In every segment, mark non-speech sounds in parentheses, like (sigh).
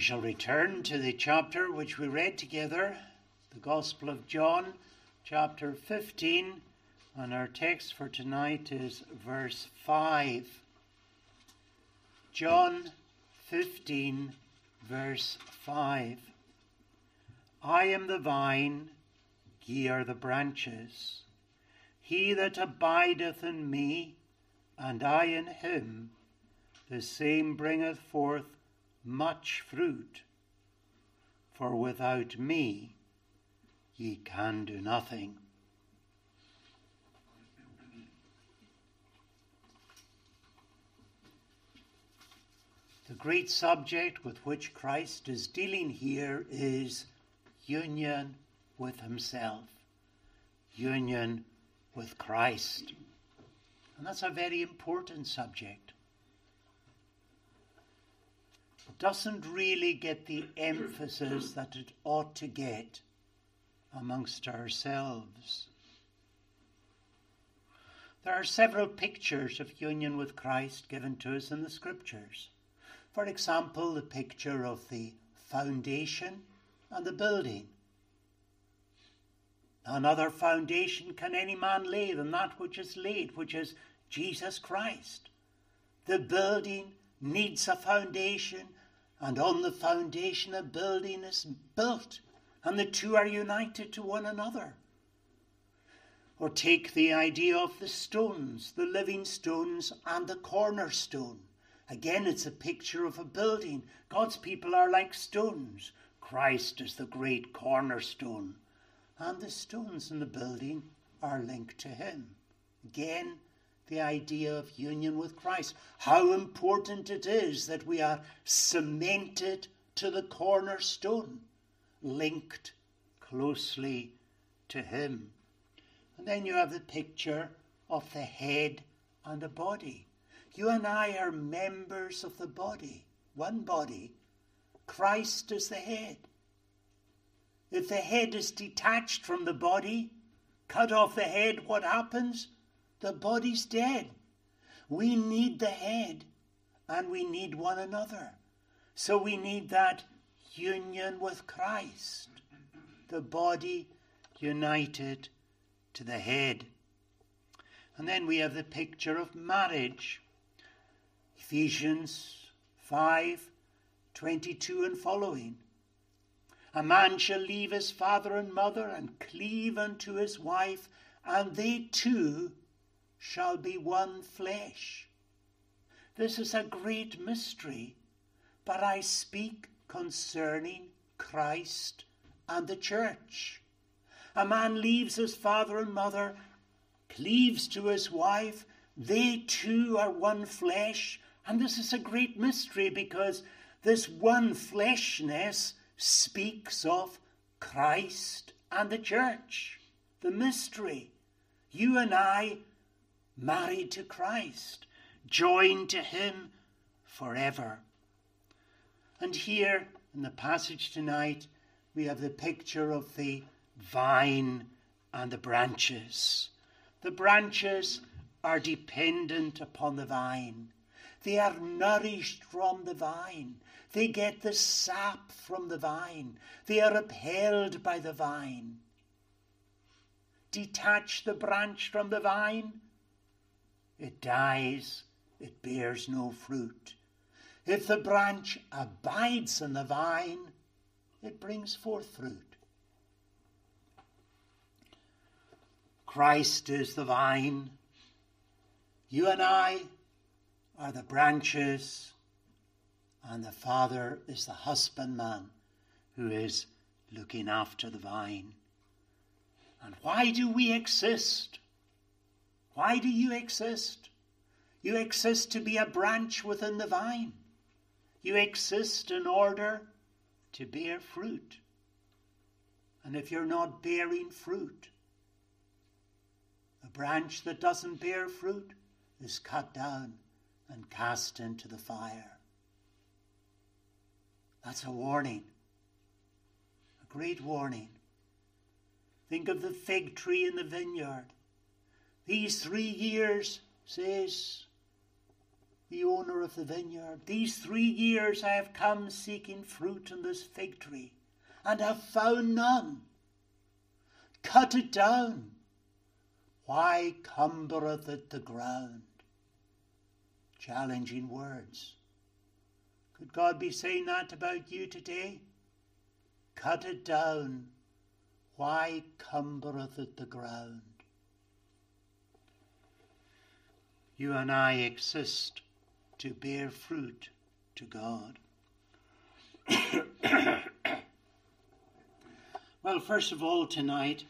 We shall return to the chapter which we read together, the Gospel of John, chapter 15, and our text for tonight is verse 5. John 15, verse 5. I am the vine, ye are the branches. He that abideth in me, and I in him, the same bringeth forth much fruit. For without me ye can do nothing. The great subject with which Christ is dealing here is union with Himself, union with Christ. And that's a very important subject. It doesn't really get the emphasis that it ought to get amongst ourselves. There are several pictures of union with Christ given to us in the Scriptures. For example, the picture of the foundation and the building. Another foundation can any man lay than that which is laid, which is Jesus Christ. The building needs a foundation, and on the foundation a building is built, and the two are united to one another. Or take the idea of the stones, the living stones and the cornerstone. Again, it's a picture of a building. God's people are like stones. Christ is the great cornerstone, and the stones in the building are linked to him. Again, the idea of union with Christ. How important it is that we are cemented to the cornerstone, linked closely to him. And then you have the picture of the head and the body. You and I are members of the body, one body. Christ is the head. If the head is detached from the body, cut off the head, what happens? The body's dead. We need the head and we need one another. So we need that union with Christ, the body united to the head. And then we have the picture of marriage. Ephesians 5 22 and following. A man shall leave his father and mother and cleave unto his wife, and they two shall be one flesh. This is a great mystery, but I speak concerning Christ and the church. A man leaves his father and mother, cleaves to his wife, they two are one flesh. And this is a great mystery because this one fleshness speaks of Christ and the church. The mystery. You and I married to Christ, joined to Him forever. And here in the passage tonight, we have the picture of the vine and the branches. The branches are dependent upon the vine. They are nourished from the vine. They get the sap from the vine. They are upheld by the vine. Detach the branch from the vine, it dies, it bears no fruit. If the branch abides in the vine, it brings forth fruit. Christ is the vine. You and I are the branches, and the Father is the husbandman who is looking after the vine. And why do we exist? Why do you exist? You exist to be a branch within the vine. You exist in order to bear fruit. And if you're not bearing fruit, a branch that doesn't bear fruit is cut down and cast into the fire. That's a warning, a great warning. Think of the fig tree in the vineyard. These three years, says the owner of the vineyard, These three years I have come seeking fruit in this fig tree, and have found none. Cut it down. Why cumbereth it the ground? Challenging words. Could God be saying that about you today? Cut it down. Why cumbereth it the ground? You and I exist to bear fruit to God. (coughs) well, first of all, tonight,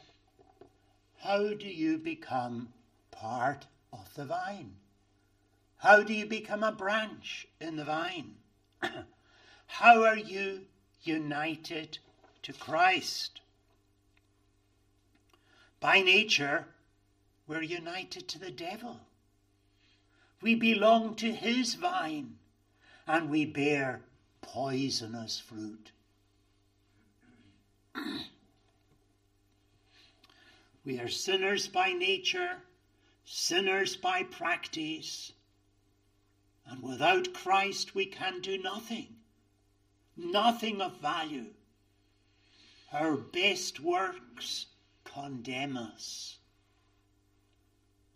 how do you become part of the vine? How do you become a branch in the vine? (coughs) how are you united to Christ? By nature, we're united to the devil. We belong to his vine and we bear poisonous fruit. (clears throat) we are sinners by nature, sinners by practice, and without Christ we can do nothing, nothing of value. Our best works condemn us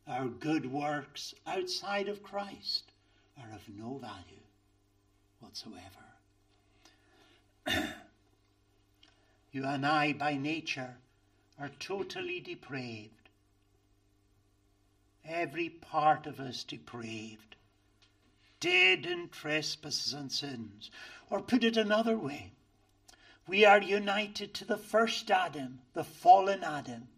our good works outside of Christ are of no value whatsoever. (clears throat) you and I, by nature, are totally depraved. Every part of us depraved, dead in trespasses and sins. Or put it another way, we are united to the first Adam, the fallen Adam,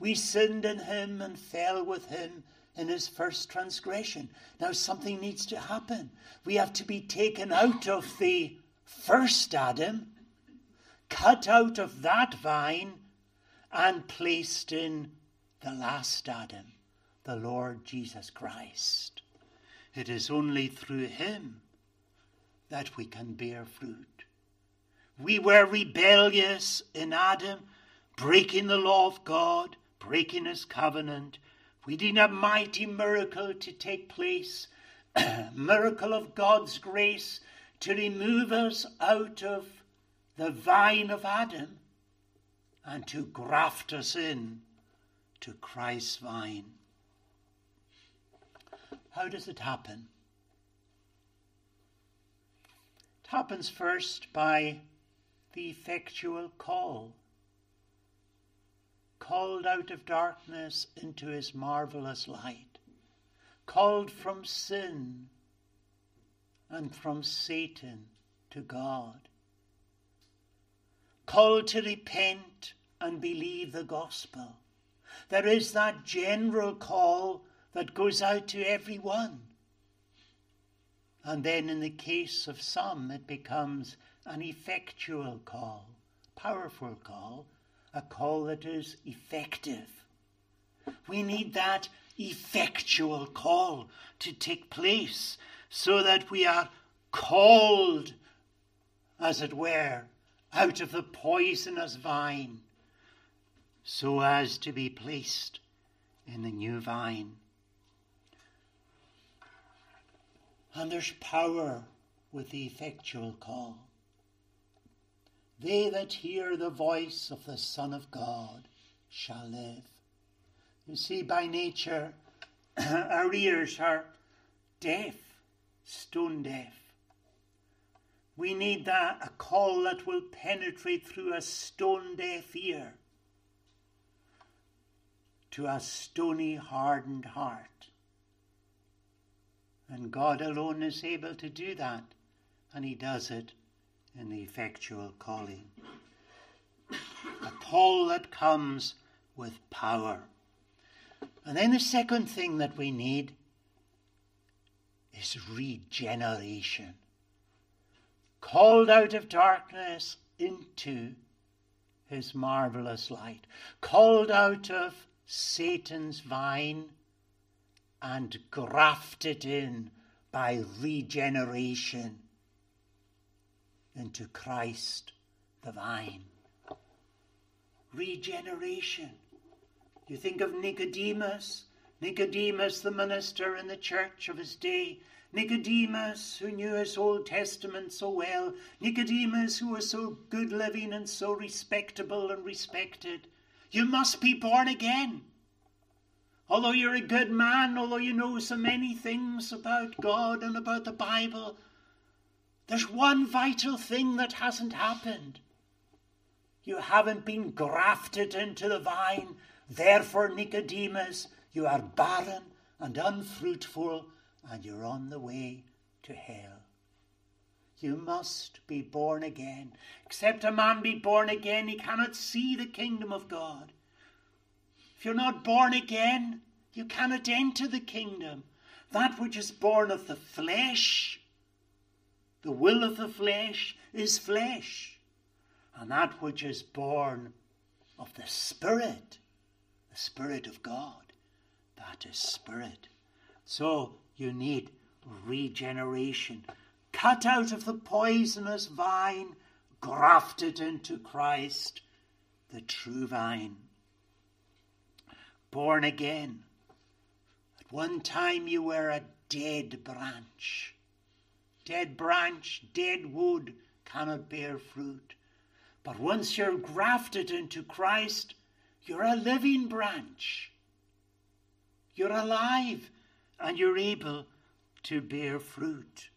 we sinned in him and fell with him in his first transgression. Now something needs to happen. We have to be taken out of the first Adam, cut out of that vine, and placed in the last Adam, the Lord Jesus Christ. It is only through him that we can bear fruit. We were rebellious in Adam, breaking the law of God breaking his covenant. We need a mighty miracle to take place, a (clears throat) miracle of God's grace to remove us out of the vine of Adam and to graft us in to Christ's vine. How does it happen? It happens first by the effectual call called out of darkness into his marvelous light, called from sin and from Satan to God, called to repent and believe the gospel. There is that general call that goes out to everyone. And then in the case of some, it becomes an effectual call, powerful call a call that is effective. We need that effectual call to take place so that we are called, as it were, out of the poisonous vine so as to be placed in the new vine. And there's power with the effectual call. They that hear the voice of the Son of God shall live. You see, by nature, (clears throat) our ears are deaf, stone deaf. We need that, a call that will penetrate through a stone deaf ear to a stony, hardened heart. And God alone is able to do that, and He does it the effectual calling. A call that comes with power. And then the second thing that we need is regeneration. Called out of darkness into his marvelous light. Called out of Satan's vine and grafted in by regeneration into Christ the vine. Regeneration. You think of Nicodemus, Nicodemus, the minister in the church of his day, Nicodemus, who knew his Old Testament so well, Nicodemus, who was so good living and so respectable and respected, you must be born again. Although you're a good man, although you know so many things about God and about the Bible, there's one vital thing that hasn't happened. You haven't been grafted into the vine. Therefore, Nicodemus, you are barren and unfruitful, and you're on the way to hell. You must be born again. Except a man be born again, he cannot see the kingdom of God. If you're not born again, you cannot enter the kingdom. That which is born of the flesh, the will of the flesh, is flesh. And that which is born of the Spirit, the Spirit of God, that is Spirit. So you need regeneration. Cut out of the poisonous vine, grafted into Christ, the true vine born again. At one time you were a dead branch. Dead branch, dead wood cannot bear fruit. But once you're grafted into Christ, you're a living branch. You're alive and you're able to bear fruit.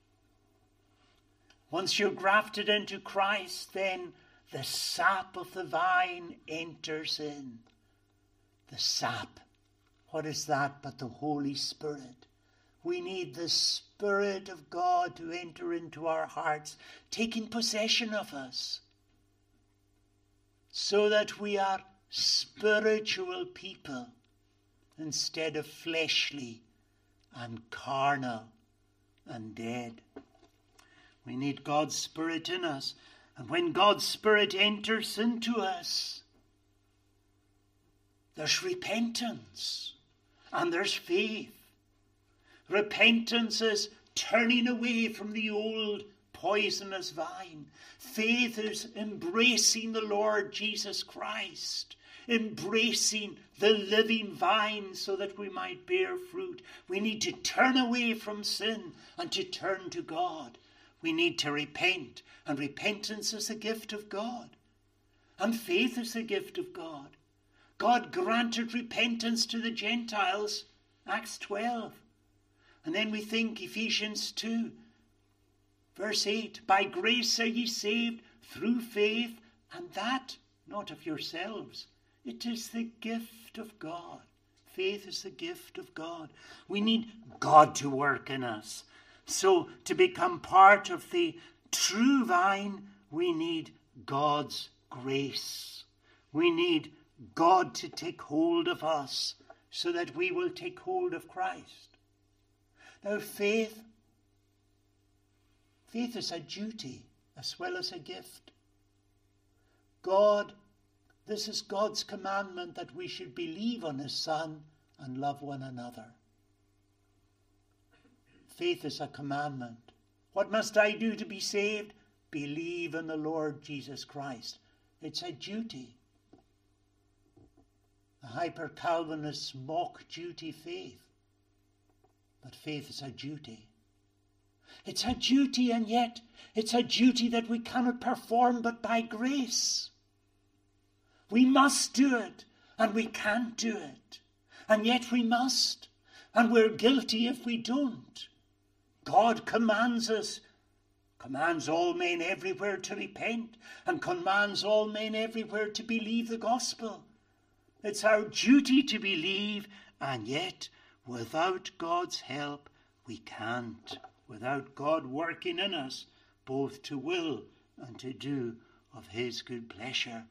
Once you're grafted into Christ, then the sap of the vine enters in the sap. What is that but the Holy Spirit? We need the Spirit of God to enter into our hearts, taking possession of us, so that we are spiritual people instead of fleshly and carnal and dead. We need God's Spirit in us. And when God's Spirit enters into us, there's repentance and there's faith. Repentance is turning away from the old poisonous vine. Faith is embracing the Lord Jesus Christ, embracing the living vine so that we might bear fruit. We need to turn away from sin and to turn to God. We need to repent, and repentance is a gift of God, and faith is a gift of God. God granted repentance to the Gentiles, Acts 12. And then we think Ephesians 2, verse 8 By grace are ye saved through faith, and that not of yourselves. It is the gift of God. Faith is the gift of God. We need God to work in us. So, to become part of the true vine, we need God's grace. We need God to take hold of us so that we will take hold of Christ. Now, faith, faith is a duty as well as a gift. God, this is God's commandment that we should believe on His Son and love one another. Faith is a commandment. What must I do to be saved? Believe in the Lord Jesus Christ. It's a duty. The hyper Calvinists mock duty faith. But faith is a duty. It's a duty, and yet it's a duty that we cannot perform but by grace. We must do it, and we can't do it. And yet we must, and we're guilty if we don't. God commands us, commands all men everywhere to repent, and commands all men everywhere to believe the gospel. It's our duty to believe, and yet, without God's help, we can't. Without God working in us, both to will and to do of His good pleasure.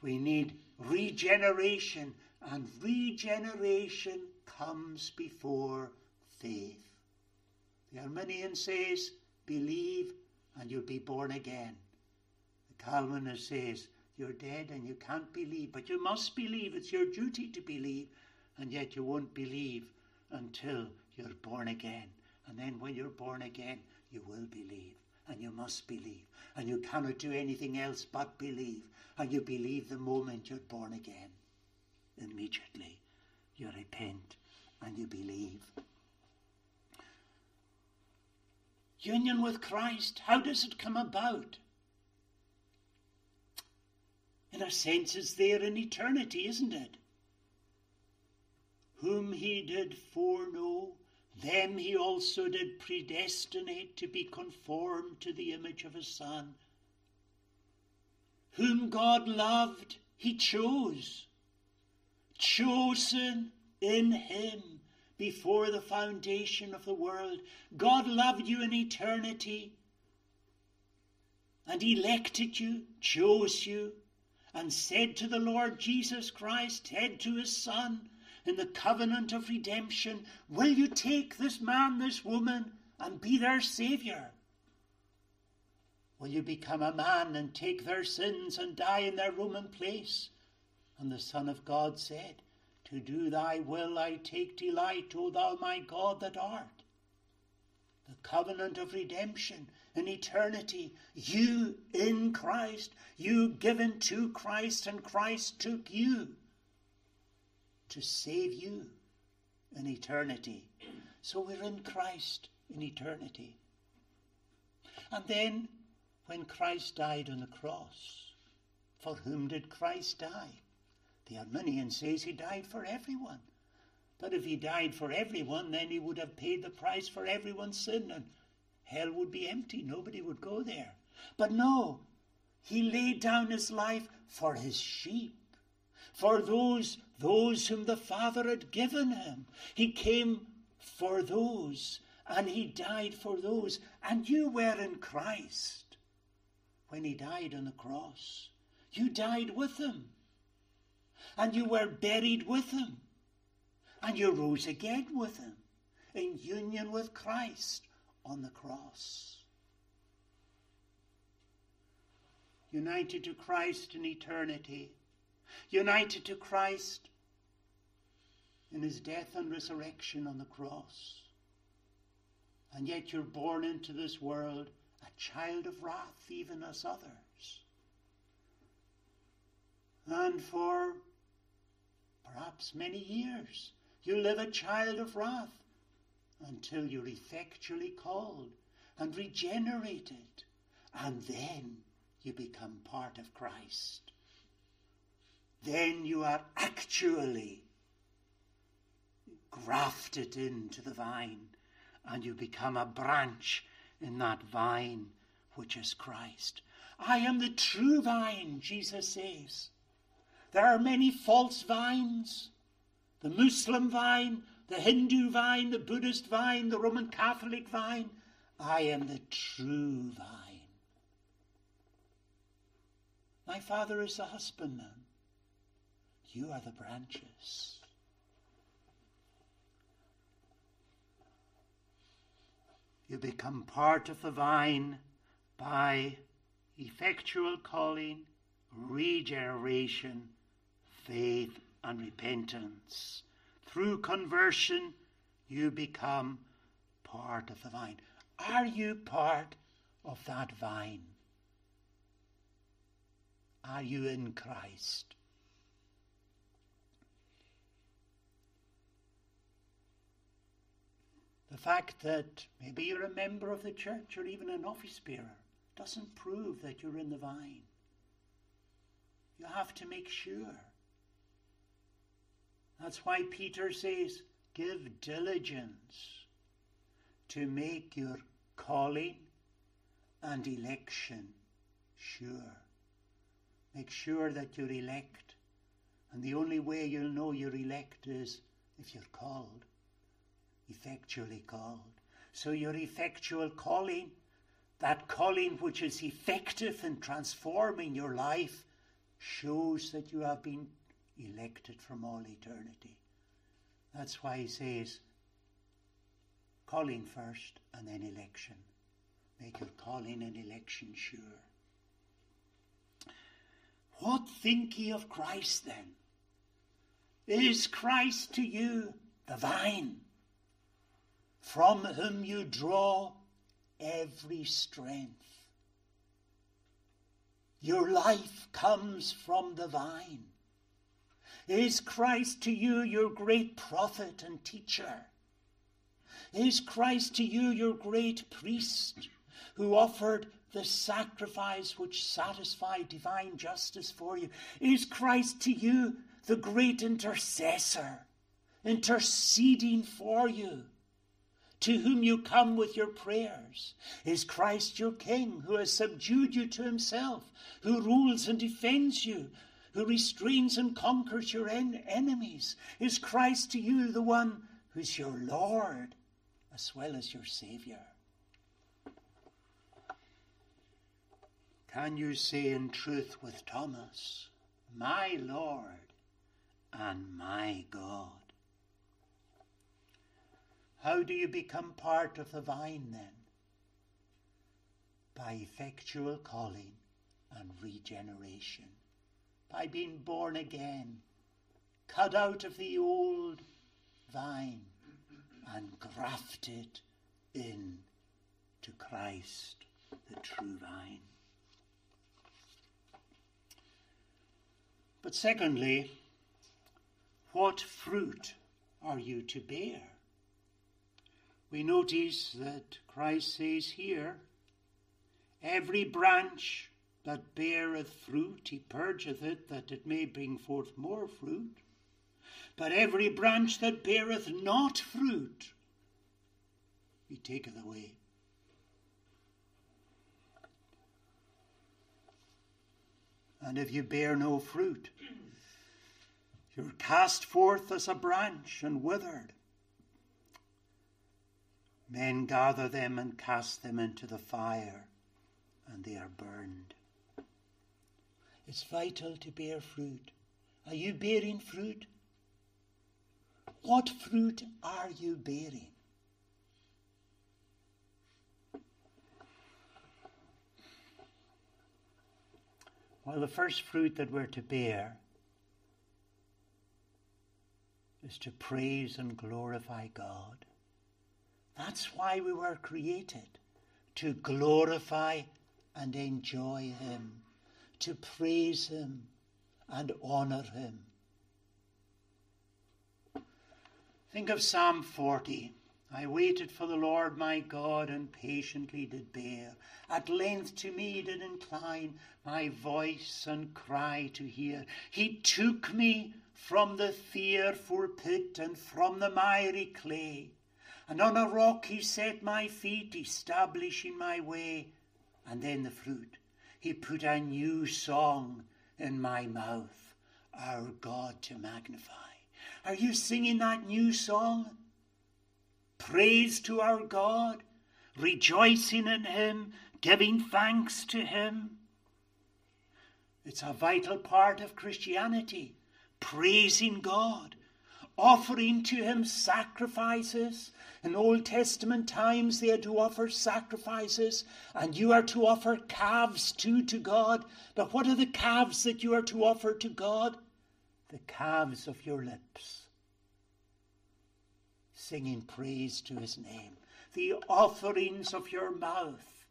We need regeneration, and regeneration comes before faith. The Arminian says, believe and you'll be born again. The Calvinist says, you're dead and you can't believe. But you must believe. It's your duty to believe. And yet you won't believe until you're born again. And then when you're born again, you will believe. And you must believe. And you cannot do anything else but believe. And you believe the moment you're born again. Immediately you repent and you believe. Union with Christ, how does it come about? In a sense, it's there in eternity, isn't it? Whom he did foreknow, them he also did predestinate to be conformed to the image of his Son. Whom God loved, he chose, chosen in him before the foundation of the world. God loved you in eternity and elected you, chose you, and said to the Lord Jesus Christ, head to his Son, in the covenant of redemption, Will you take this man, this woman, and be their Saviour? Will you become a man and take their sins and die in their Roman place? And the Son of God said, To do thy will I take delight, O thou my God that art. The covenant of redemption in eternity, you in Christ, you given to Christ, and Christ took you to save you in eternity. So we're in Christ in eternity. And then, when Christ died on the cross, for whom did Christ die? The Arminian says he died for everyone. But if he died for everyone, then he would have paid the price for everyone's sin, and hell would be empty. Nobody would go there. But no, he laid down his life for his sheep, for those those whom the Father had given him. He came for those, and he died for those. And you were in Christ when he died on the cross. You died with him, and you were buried with him, and you rose again with him in union with Christ on the cross. United to Christ in eternity, united to Christ in his death and resurrection on the cross. And yet you're born into this world a child of wrath, even as others. And for perhaps many years, you live a child of wrath until you're effectually called and regenerated. And then you become part of Christ. Then you are actually grafted into the vine, and you become a branch in that vine which is Christ. I am the true vine, Jesus says. There are many false vines the Muslim vine, the Hindu vine, the Buddhist vine, the Roman Catholic vine. I am the true vine. My father is the husbandman. You are the branches. You become part of the vine by effectual calling, regeneration, faith, and repentance. Through conversion, you become part of the vine. Are you part of that vine? Are you in Christ? The fact that maybe you're a member of the church or even an office bearer doesn't prove that you're in the vine. You have to make sure. That's why Peter says, give diligence to make your calling and election sure. Make sure that you're elect. And the only way you'll know you're elect is if you're called effectually called. So your effectual calling, that calling which is effective in transforming your life, shows that you have been elected from all eternity. That's why he says, calling first and then election. Make your calling and election sure. What think ye of Christ then? Is Christ to you the vine? From whom you draw every strength. Your life comes from the vine. Is Christ to you your great prophet and teacher? Is Christ to you your great priest who offered the sacrifice which satisfied divine justice for you? Is Christ to you the great intercessor, interceding for you? To whom you come with your prayers? Is Christ your King, who has subdued you to himself, who rules and defends you, who restrains and conquers your en- enemies? Is Christ to you the one who's your Lord as well as your Saviour? Can you say in truth with Thomas, My Lord and my God? How do you become part of the vine then? By effectual calling and regeneration, by being born again, cut out of the old vine and grafted in to Christ, the true vine. But secondly, what fruit are you to bear? We notice that Christ says here, Every branch that beareth fruit, he purgeth it, that it may bring forth more fruit. But every branch that beareth not fruit, he taketh away. And if you bear no fruit, you're cast forth as a branch and withered. Men gather them and cast them into the fire, and they are burned. It's vital to bear fruit. Are you bearing fruit? What fruit are you bearing? Well, the first fruit that we're to bear is to praise and glorify God. That's why we were created to glorify and enjoy Him, to praise Him and honor Him. Think of Psalm 40. I waited for the Lord my God and patiently did bear. At length to me did incline my voice and cry to hear. He took me from the fearful pit and from the miry clay. And on a rock he set my feet, establishing my way. And then the fruit. He put a new song in my mouth, our God to magnify. Are you singing that new song? praise to our God, rejoicing in Him, giving thanks to Him. It's a vital part of Christianity, praising God, offering to Him sacrifices. In Old Testament times, they had to offer sacrifices, and you are to offer calves too to God. But what are the calves that you are to offer to God? The calves of your lips singing praise to his name, the offerings of your mouth.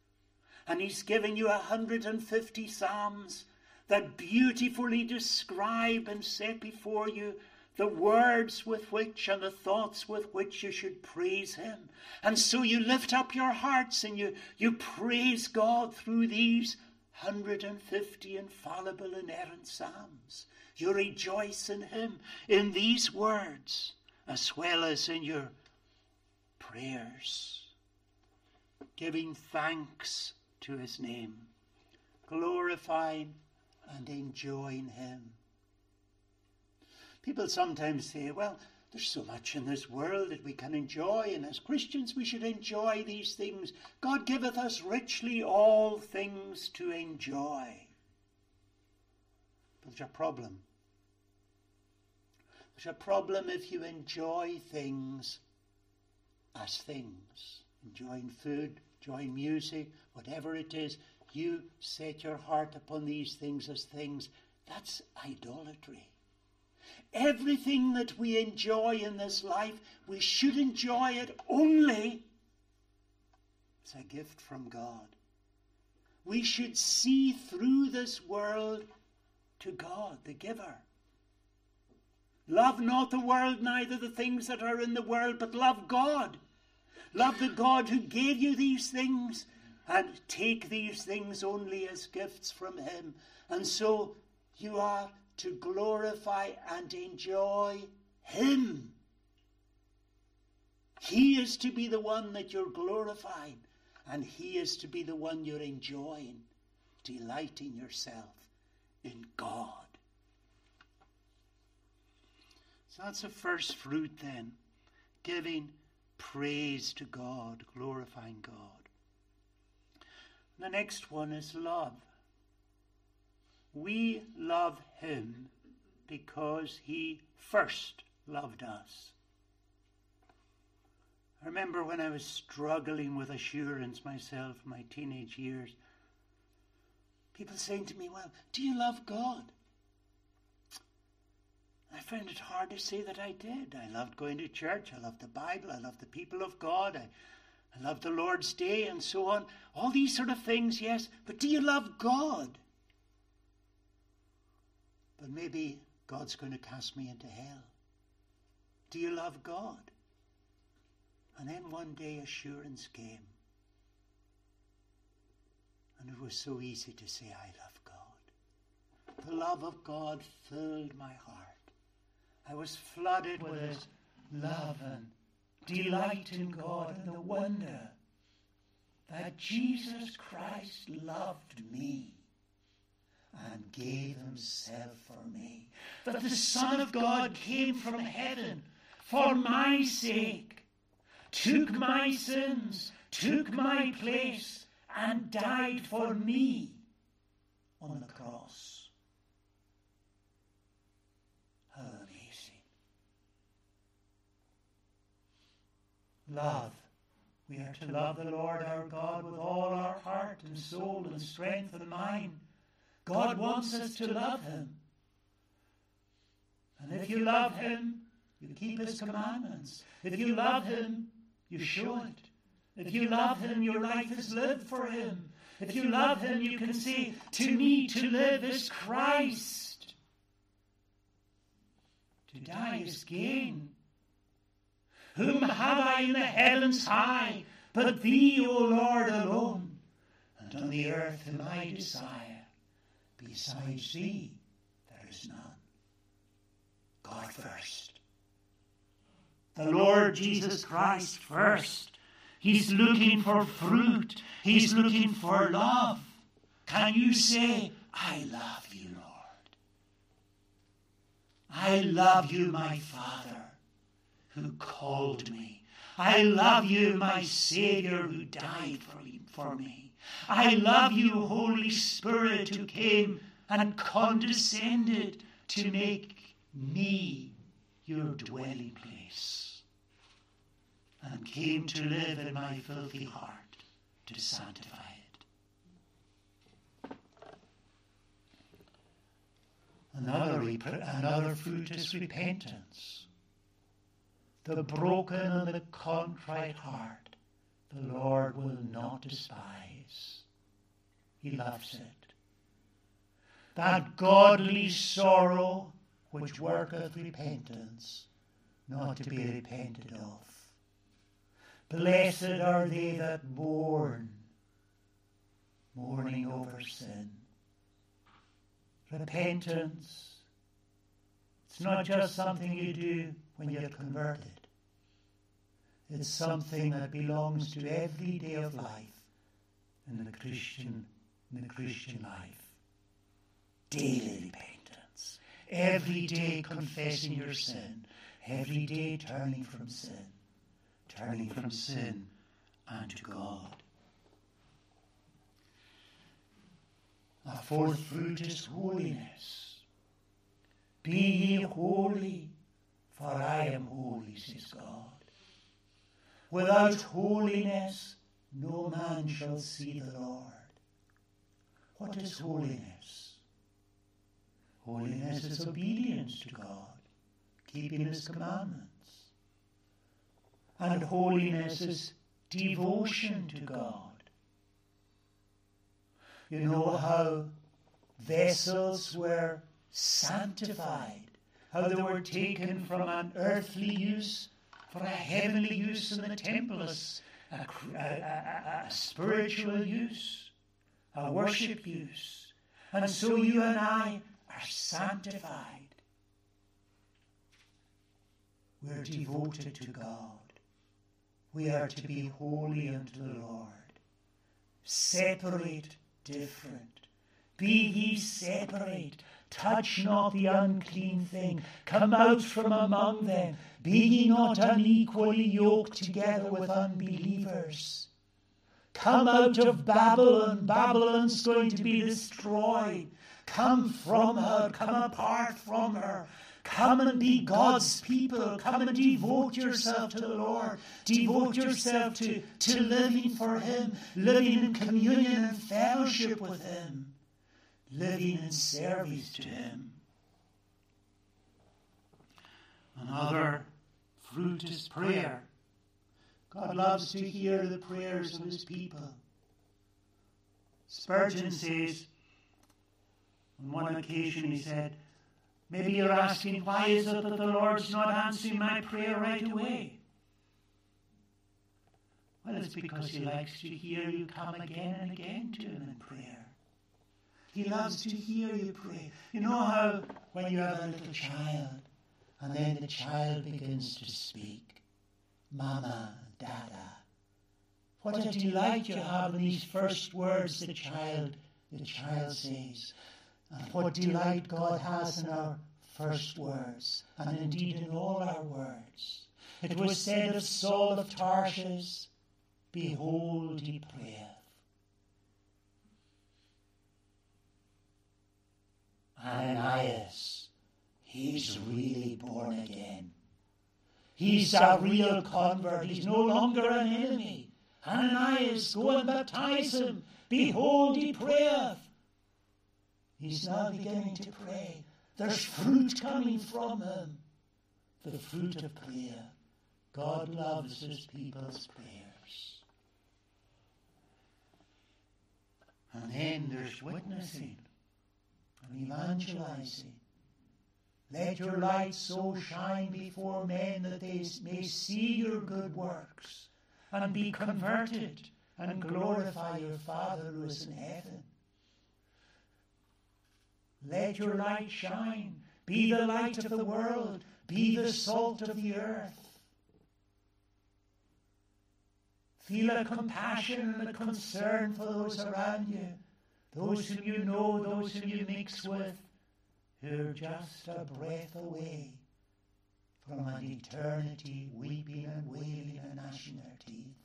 And he's given you a 150 psalms that beautifully describe and set before you the words with which and the thoughts with which you should praise him. And so you lift up your hearts and you, you praise God through these 150 infallible inerrant psalms. You rejoice in him in these words as well as in your prayers, giving thanks to his name, glorifying and enjoying him. People sometimes say, well, there's so much in this world that we can enjoy, and as Christians we should enjoy these things. God giveth us richly all things to enjoy. But there's a problem. There's a problem if you enjoy things as things. Enjoying food, enjoying music, whatever it is, you set your heart upon these things as things. That's idolatry. Everything that we enjoy in this life, we should enjoy it only as a gift from God. We should see through this world to God, the giver. Love not the world, neither the things that are in the world, but love God. Love the God who gave you these things, and take these things only as gifts from Him. And so you are to glorify and enjoy Him. He is to be the one that you're glorifying, and He is to be the one you're enjoying, delighting yourself in God. So that's the first fruit then, giving praise to God, glorifying God. The next one is love. We love Him because He first loved us. I remember when I was struggling with assurance myself in my teenage years, people saying to me, Well, do you love God? I found it hard to say that I did. I loved going to church. I loved the Bible. I loved the people of God. I, I loved the Lord's Day and so on. All these sort of things, yes. But do you love God? But maybe God's going to cast me into hell. Do you love God? And then one day assurance came. And it was so easy to say, I love God. The love of God filled my heart. I was flooded with His love and delight in God and the wonder that Jesus Christ loved me and gave himself for me. That the Son of God came from heaven for my sake, took my sins, took my place, and died for me on the cross. How amazing. Love. We are to love the Lord our God with all our heart and soul and strength and mind. God wants us to love Him. And if you love Him, you keep His commandments. If you love Him, you show it. If you love Him, your life is lived for Him. If you love Him, you can say, To me to live is Christ. To die is gain. Whom have I in the heavens high, but Thee, O Lord, alone? And on the earth am I desire. Besides Thee, there is none. God first. The Lord Jesus Christ first. He's looking for fruit. He's looking for love. Can you say, I love you, Lord? I love you, my Father, who called me. I love you, my Saviour, who died for me. I love you, Holy Spirit, who came and condescended to make me your dwelling place and came to live in my filthy heart to sanctify it. Another, another fruit is repentance. The broken and the contrite heart the Lord will not despise. He loves it. That godly sorrow which worketh repentance, not to be repented of. Blessed are they that mourn, mourning over sin. Repentance, it's not just something you do when you're converted. It's something that belongs to every day of life in the Christian, in the Christian life. Daily repentance. Every day confessing your sin. Every day turning from sin turning from sin unto God. The fourth fruit is holiness. Be ye holy, for I am holy, says God. Without holiness, no man shall see the Lord. What is holiness? Holiness is obedience to God, keeping His commandments and holiness is devotion to God. You know how vessels were sanctified how they were taken from an earthly use for a heavenly use in the temple, a, a, a, a spiritual use, a worship use. And so you and I are sanctified. We're devoted to God. We are to be holy unto the Lord. Separate, different. Be ye separate. Touch not the unclean thing. Come out from among them. Be ye not unequally yoked together with unbelievers. Come out of Babylon. Babylon's going to be destroyed. Come from her. Come apart from her. Come and be God's people. Come and devote yourself to the Lord. Devote yourself to, to living for Him, living in communion and fellowship with Him, living in service to Him. Another fruit is prayer. God loves to hear the prayers of His people. Spurgeon says, on one occasion he said, Maybe you're asking, why is it that the Lord's not answering my prayer right away? Well, it's because He likes to hear you come again and again to Him in prayer. He loves to hear you pray. You know how when you have a little child and then the child begins to speak, Mama, Dada. What a delight you have in these first words the child, the child says and what delight God has in our first words, and indeed in all our words. It was said of Saul of Tarshish, Behold, he prayeth. Ananias, he's really born again. He's a real convert. He's no longer an enemy. Ananias, go and baptize him. Behold, he prayeth. He's now beginning to pray. There's fruit coming from him. The fruit of prayer. God loves his people's prayers. And then there's witnessing and evangelizing. Let your light so shine before men that they may see your good works and be converted and glorify your Father who is in heaven. Let your light shine. Be the light of the world. Be the salt of the earth. Feel a compassion and a concern for those around you, those whom you know, those whom you mix with, who are just a breath away from an eternity weeping and wailing and gnashing their teeth.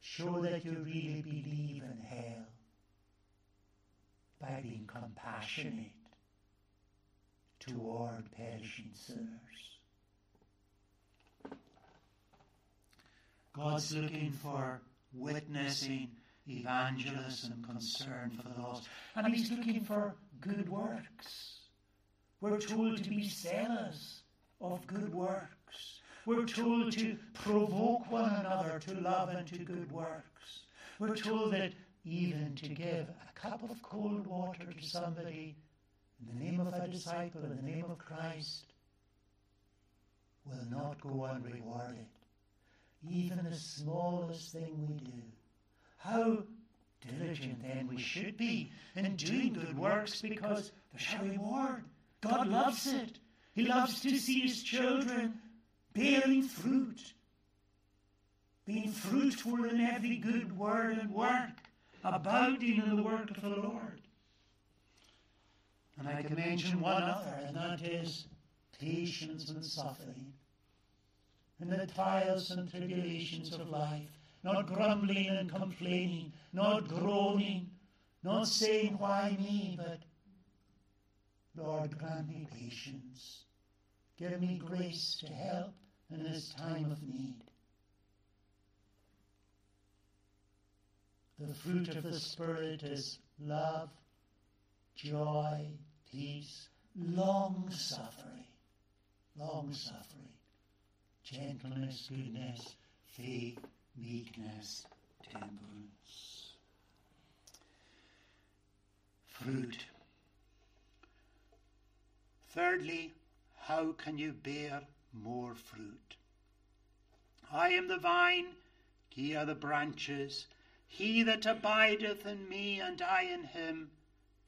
Show that you really believe in hell by being compassionate toward perishing sinners. God's looking for witnessing, evangelism, concern for the lost. And He's looking for good works. We're told to be zealous of good works. We're told to provoke one another to love and to good works. We're told that even to give a cup of cold water to somebody in the name of a disciple, in the name of Christ, will not go unrewarded. Even the smallest thing we do. How diligent then we should be in doing good works because there's a reward. God loves it. He loves to see his children bearing fruit, being fruitful in every good word and work abounding in the work of the Lord. And I can mention one other, and that is patience and suffering. In the trials and tribulations of life, not grumbling and complaining, not groaning, not saying, Why me? but Lord, grant me patience. Give me grace to help in this time of need. The fruit of the Spirit is love, joy, peace, long suffering, long suffering, gentleness, goodness, faith, meekness, temperance. Fruit. Thirdly, how can you bear more fruit? I am the vine, ye are the branches. He that abideth in me, and I in him,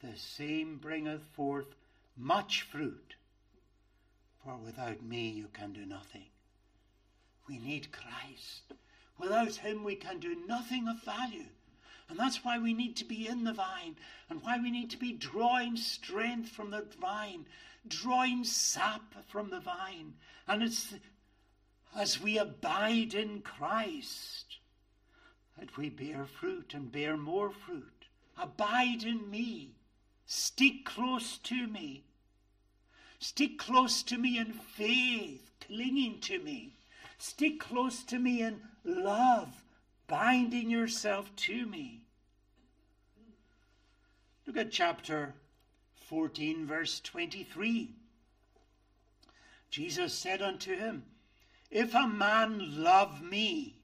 the same bringeth forth much fruit. For without me you can do nothing. We need Christ. Without him we can do nothing of value. And that's why we need to be in the vine and why we need to be drawing strength from the vine, drawing sap from the vine. And it's as we abide in Christ that we bear fruit and bear more fruit. Abide in me. Stick close to me. Stick close to me in faith, clinging to me. Stick close to me in love, binding yourself to me. Look at chapter 14, verse 23. Jesus said unto him, If a man love me,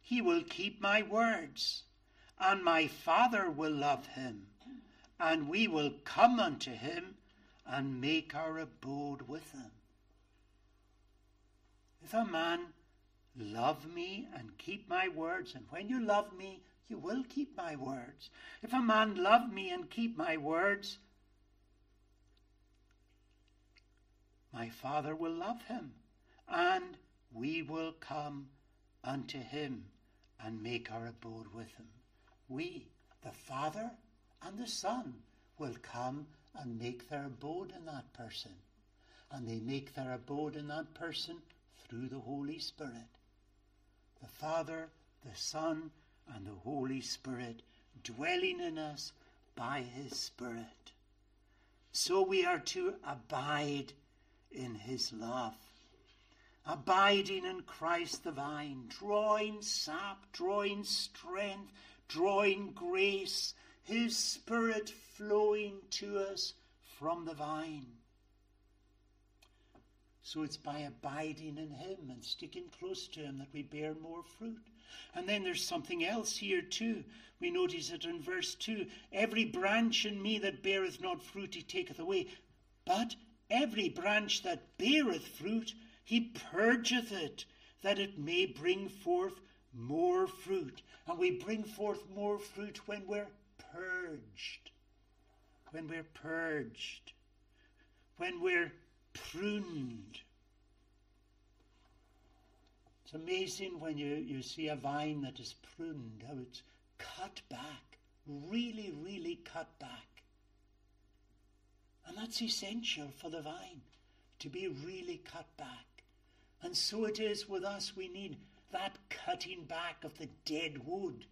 he will keep my words, and my Father will love him, and we will come unto him and make our abode with him. If a man love me and keep my words, and when you love me, you will keep my words. If a man love me and keep my words, my Father will love him, and we will come unto him and make our abode with him. We, the Father and the Son, will come and make their abode in that person. And they make their abode in that person through the Holy Spirit. The Father, the Son, and the Holy Spirit dwelling in us by his Spirit. So we are to abide in his love. Abiding in Christ the vine, drawing sap, drawing strength, drawing grace, his Spirit flowing to us from the vine. So it's by abiding in him and sticking close to him that we bear more fruit. And then there's something else here too. We notice it in verse 2 Every branch in me that beareth not fruit he taketh away. But every branch that beareth fruit he purgeth it, that it may bring forth more fruit. And we bring forth more fruit when we're purged. When we're purged. When we're pruned. It's amazing when you, you see a vine that is pruned, how it's cut back, really, really cut back. And that's essential for the vine, to be really cut back. And so it is with us. We need that cutting back of the dead wood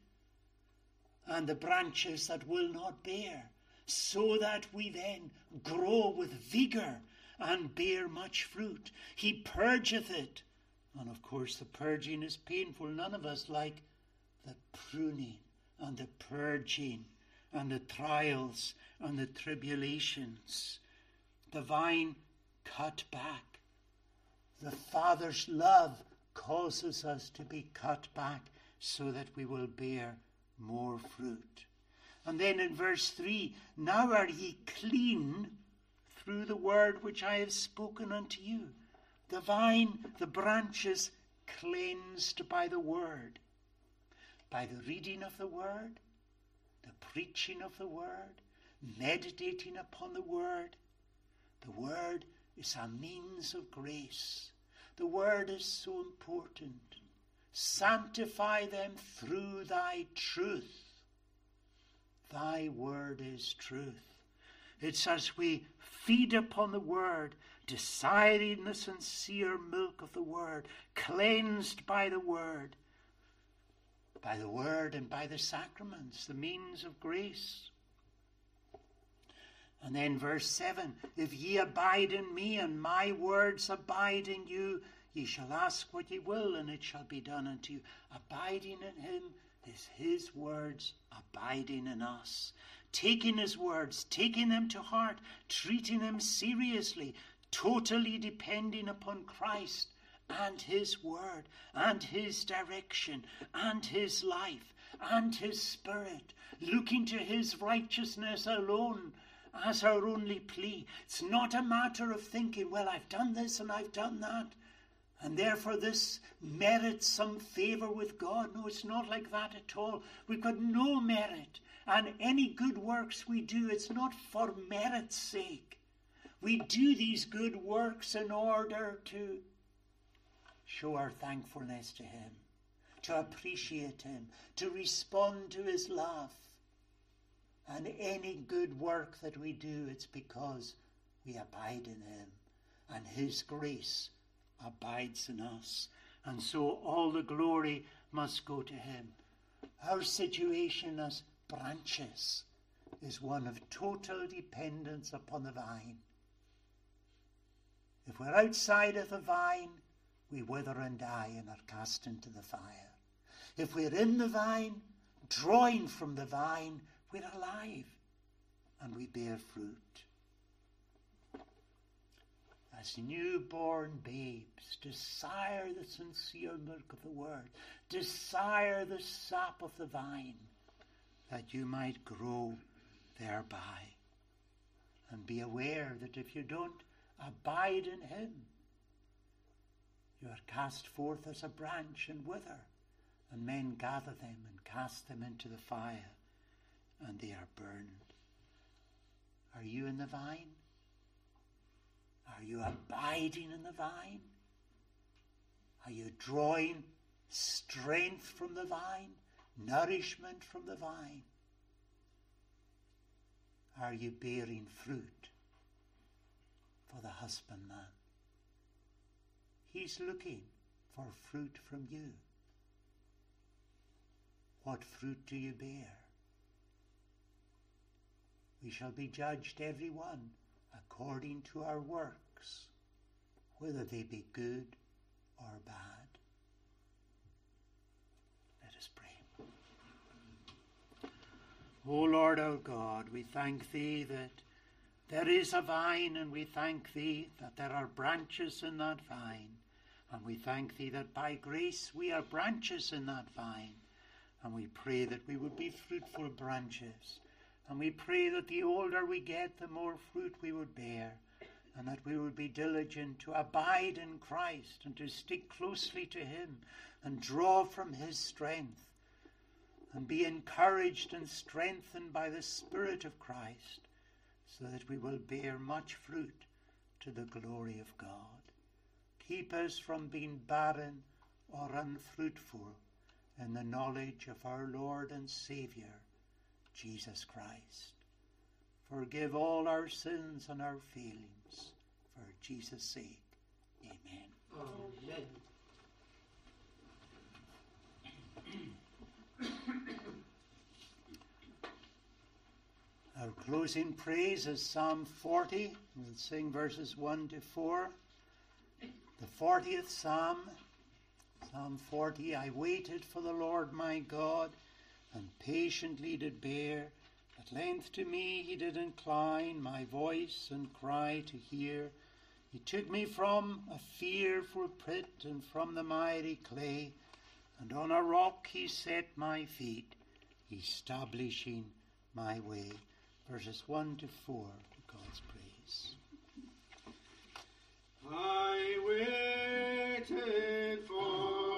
and the branches that will not bear, so that we then grow with vigour and bear much fruit. He purgeth it and of course, the purging is painful. None of us like the pruning and the purging and the trials and the tribulations. The vine cut back. The Father's love causes us to be cut back so that we will bear more fruit. And then in verse 3 Now are ye clean through the word which I have spoken unto you. The vine, the branches cleansed by the word, by the reading of the word, the preaching of the word, meditating upon the word. The word is a means of grace. The word is so important. Sanctify them through thy truth. Thy word is truth. It's as we feed upon the word deciding the sincere milk of the Word, cleansed by the Word, by the Word and by the sacraments, the means of grace. And then verse 7 If ye abide in me, and my words abide in you, ye shall ask what ye will, and it shall be done unto you. Abiding in him is his words abiding in us. Taking his words, taking them to heart, treating them seriously, totally depending upon Christ and His Word and His direction and His life and His Spirit, looking to His righteousness alone as our only plea. It's not a matter of thinking, well, I've done this and I've done that, and therefore this merits some favour with God. No, it's not like that at all. We've got no merit, and any good works we do, it's not for merit's sake. We do these good works in order to show our thankfulness to Him, to appreciate Him, to respond to His love. And any good work that we do, it's because we abide in Him and His grace abides in us. And so all the glory must go to Him. Our situation as branches is one of total dependence upon the vine. If we're outside of the vine, we wither and die and are cast into the fire. If we're in the vine, drawing from the vine, we're alive and we bear fruit. As newborn babes, desire the sincere milk of the word, desire the sap of the vine, that you might grow thereby. And be aware that if you don't abide in him, you are cast forth as a branch and wither, and men gather them and cast them into the fire, and they are burned. Are you in the vine? Are you abiding in the vine? Are you drawing strength from the vine, nourishment from the vine? Are you bearing fruit for the husbandman? He's looking for fruit from you. What fruit do you bear? We shall be judged, every one, according to our works, whether they be good or bad. Let us pray. O Lord our God, we thank Thee that there is a vine, and we thank Thee that there are branches in that vine. And we thank Thee that by grace we are branches in that vine. And we pray that we would be fruitful branches. And we pray that the older we get, the more fruit we would bear. And that we would be diligent to abide in Christ and to stick closely to Him and draw from His strength. And be encouraged and strengthened by the Spirit of Christ so that we will bear much fruit to the glory of God. Keep us from being barren or unfruitful in the knowledge of our Lord and Saviour, Jesus Christ. Forgive all our sins and our failings for Jesus' sake. Amen. Amen. (coughs) Our closing praise is Psalm 40. We'll sing verses 1 to 4. The 40th Psalm, Psalm 40, I waited for the Lord my God, and patiently did bear. At length to me he did incline my voice and cry to hear. He took me from a fearful pit and from the miry clay, and on a rock he set my feet, establishing my way. Verses 1 to 4 to God's praise. I waited for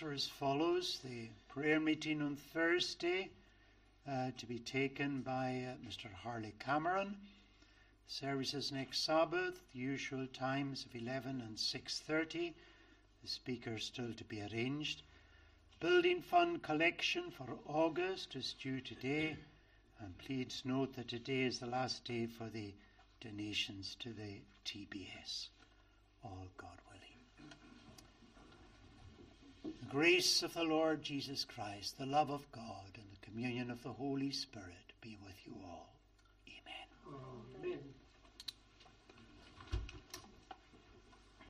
are as follows the prayer meeting on Thursday uh, to be taken by uh, Mr. Harley Cameron. Services next Sabbath, the usual times of 11 and 6.30. The speaker still to be arranged. Building fund collection for August is due today. And please note that today is the last day for the donations to the TBS. All God willing. The grace of the Lord Jesus Christ, the love of God, and the communion of the Holy Spirit